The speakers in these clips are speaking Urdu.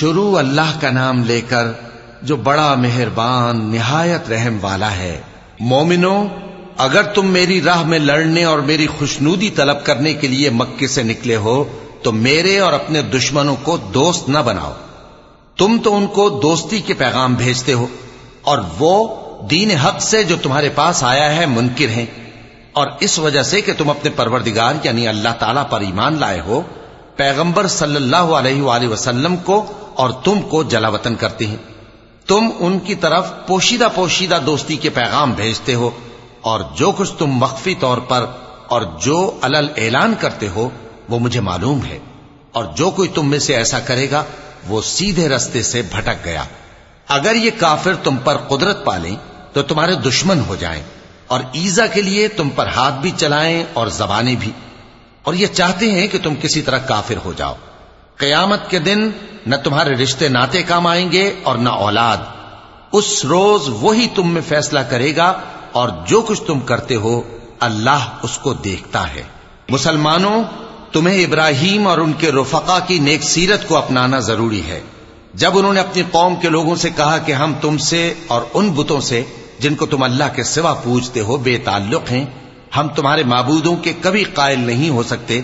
شروع اللہ کا نام لے کر جو بڑا مہربان، نہایت رحم والا ہے۔ مومنو، اگر تم میری راہ میں لڑنے اور میری خوشنودی طلب کرنے کے لیے مکے سے نکلے ہو، تو میرے اور اپنے دشمنوں کو دوست نہ بناؤ۔ تم تو ان کو دوستی کے پیغام بھیجتے ہو، اور وہ دین حق سے جو تمہارے پاس آیا ہے منکر ہیں۔ اور اس وجہ سے کہ تم اپنے پروردگار یعنی اللہ تعالی پر ایمان لائے ہو، پیغمبر صلی اللہ علیہ وآلہ وسلم کو اور تم کو جلا وطن کرتے ہیں۔ تم ان کی طرف پوشیدہ پوشیدہ دوستی کے پیغام بھیجتے ہو اور جو کچھ تم مخفی طور پر اور جو علل اعلان کرتے ہو، وہ مجھے معلوم ہے۔ اور جو کوئی تم میں سے ایسا کرے گا، وہ سیدھے رستے سے بھٹک گیا۔ اگر یہ کافر تم پر قدرت پالیں، تو تمہارے دشمن ہو جائیں۔ اور ایزا کے لیے تم پر ہاتھ بھی چلائیں اور زبانیں بھی۔ اور یہ چاہتے ہیں کہ تم کسی طرح کافر ہو جاؤ۔ قیامت کے دن نہ تمہارے رشتے ناتے کام آئیں گے اور نہ اولاد۔ اس روز وہی تم میں فیصلہ کرے گا اور جو کچھ تم کرتے ہو اللہ اس کو دیکھتا ہے۔ مسلمانوں، تمہیں ابراہیم اور ان کے رفقا کی نیک سیرت کو اپنانا ضروری ہے۔ جب انہوں نے اپنی قوم کے لوگوں سے کہا کہ ہم تم سے اور ان بتوں سے جن کو تم اللہ کے سوا پوجتے ہو بے تعلق ہیں، ہم تمہارے معبودوں کے کبھی قائل نہیں ہو سکتے۔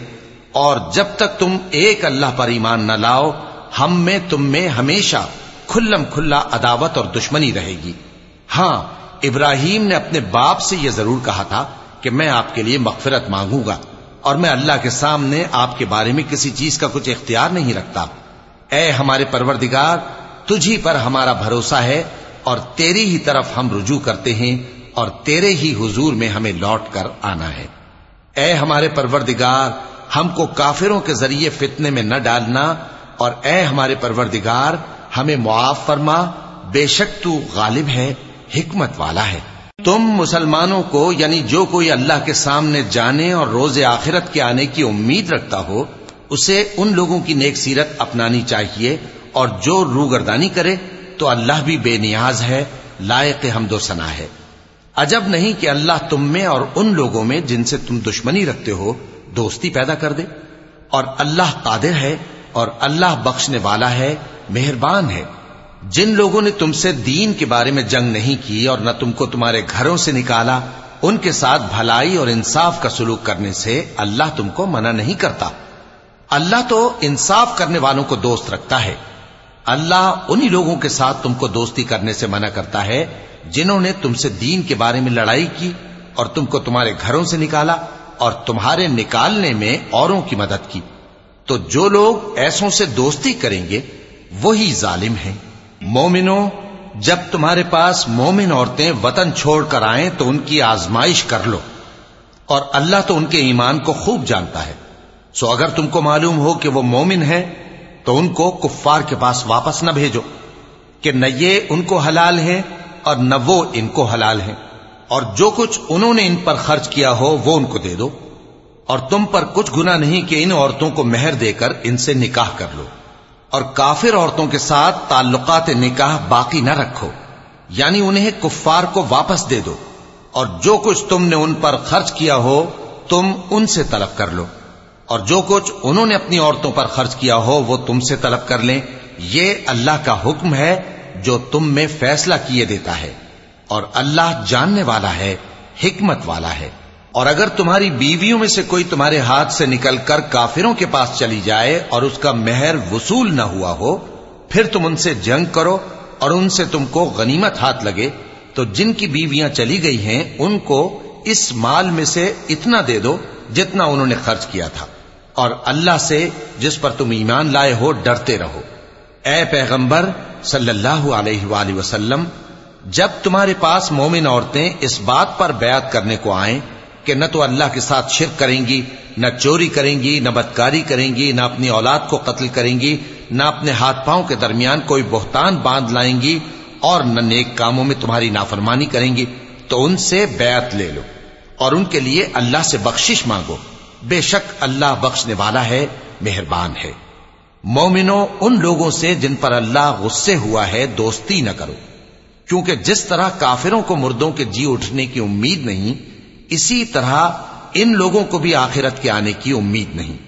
اور جب تک تم ایک اللہ پر ایمان نہ لاؤ، ہم میں تم میں ہمیشہ کھلم کھلا عداوت اور دشمنی رہے گی۔ ہاں ابراہیم نے اپنے باپ سے یہ ضرور کہا تھا کہ میں آپ کے لیے مغفرت مانگوں گا اور میں اللہ کے سامنے آپ کے بارے میں کسی چیز کا کچھ اختیار نہیں رکھتا۔ اے ہمارے پروردگار، تجھی پر ہمارا بھروسہ ہے اور تیری ہی طرف ہم رجوع کرتے ہیں اور تیرے ہی حضور میں ہمیں لوٹ کر آنا ہے۔ اے ہمارے پروردگار ہم کو کافروں کے ذریعے فتنے میں نہ ڈالنا اور اے ہمارے پروردگار، ہمیں معاف فرما، بے شک تو غالب ہے حکمت والا ہے۔ تم مسلمانوں کو یعنی جو کوئی اللہ کے سامنے جانے اور روز آخرت کے آنے کی امید رکھتا ہو، اسے ان لوگوں کی نیک سیرت اپنانی چاہیے اور جو روگردانی کرے تو اللہ بھی بے نیاز ہے، لائق حمد و سنا ہے۔ عجب نہیں کہ اللہ تم میں اور ان لوگوں میں جن سے تم دشمنی رکھتے ہو دوستی پیدا کر دے اور اللہ قادر ہے اور اللہ بخشنے والا ہے، مہربان ہے۔ جن لوگوں نے تم سے دین کے بارے میں جنگ نہیں کی اور نہ تم کو تمہارے گھروں سے نکالا، ان کے ساتھ بھلائی اور انصاف کا سلوک کرنے سے اللہ تم کو منع نہیں کرتا۔ اللہ تو انصاف کرنے والوں کو دوست رکھتا ہے۔ اللہ انہی لوگوں کے ساتھ تم کو دوستی کرنے سے منع کرتا ہے، جنہوں نے تم سے دین کے بارے میں لڑائی کی اور تم کو تمہارے گھروں سے نکالا۔ اور تمہارے نکالنے میں اوروں کی مدد کی۔ تو جو لوگ ایسوں سے دوستی کریں گے، وہی ظالم ہیں۔ مومنوں، جب تمہارے پاس مومن عورتیں وطن چھوڑ کر آئیں، تو ان کی آزمائش کر لو۔ اور اللہ تو ان کے ایمان کو خوب جانتا ہے۔ سو اگر تم کو معلوم ہو کہ وہ مومن ہے تو ان کو کفار کے پاس واپس نہ بھیجو کہ نہ یہ ان کو حلال ہیں اور نہ وہ ان کو حلال ہیں۔ اور جو کچھ انہوں نے ان پر خرچ کیا ہو وہ ان کو دے دو اور تم پر کچھ گنا نہیں کہ ان عورتوں کو مہر دے کر ان سے نکاح کر لو اور کافر عورتوں کے ساتھ تعلقات نکاح باقی نہ رکھو یعنی انہیں کفار کو واپس دے دو اور جو کچھ تم نے ان پر خرچ کیا ہو تم ان سے طلب کر لو اور جو کچھ انہوں نے اپنی عورتوں پر خرچ کیا ہو وہ تم سے طلب کر لیں، یہ اللہ کا حکم ہے جو تم میں فیصلہ کیے دیتا ہے۔ اور اللہ جاننے والا ہے، حکمت والا ہے۔ اور اگر تمہاری بیویوں میں سے کوئی تمہارے ہاتھ سے نکل کر کافروں کے پاس چلی جائے اور اس کا مہر وصول نہ ہوا ہو، پھر تم ان سے جنگ کرو اور ان سے تم کو غنیمت ہاتھ لگے۔ تو جن کی بیویاں چلی گئی ہیں، ان کو اس مال میں سے اتنا دے دو جتنا انہوں نے خرچ کیا تھا۔ اور اللہ سے جس پر تم ایمان لائے ہو، ڈرتے رہو۔ اے پیغمبر، صلی اللہ علیہ وآلہ وسلم جب تمہارے پاس مومن عورتیں اس بات پر بیعت کرنے کو آئیں کہ نہ تو اللہ کے ساتھ شرک کریں گی، نہ چوری کریں گی، نہ بدکاری کریں گی، نہ اپنی اولاد کو قتل کریں گی، نہ اپنے ہاتھ پاؤں کے درمیان کوئی بہتان باندھ لائیں گی اور نہ نیک کاموں میں تمہاری نافرمانی کریں گی، تو ان سے بیعت لے لو اور ان کے لیے اللہ سے بخشش مانگو۔ بے شک اللہ بخشنے والا ہے، مہربان ہے۔ مومنو، ان لوگوں سے جن پر اللہ غصے ہوا ہے، دوستی نہ کرو۔ کیونکہ جس طرح کافروں کو مردوں کے جی اٹھنے کی امید نہیں، اسی طرح ان لوگوں کو بھی آخرت کے آنے کی امید نہیں۔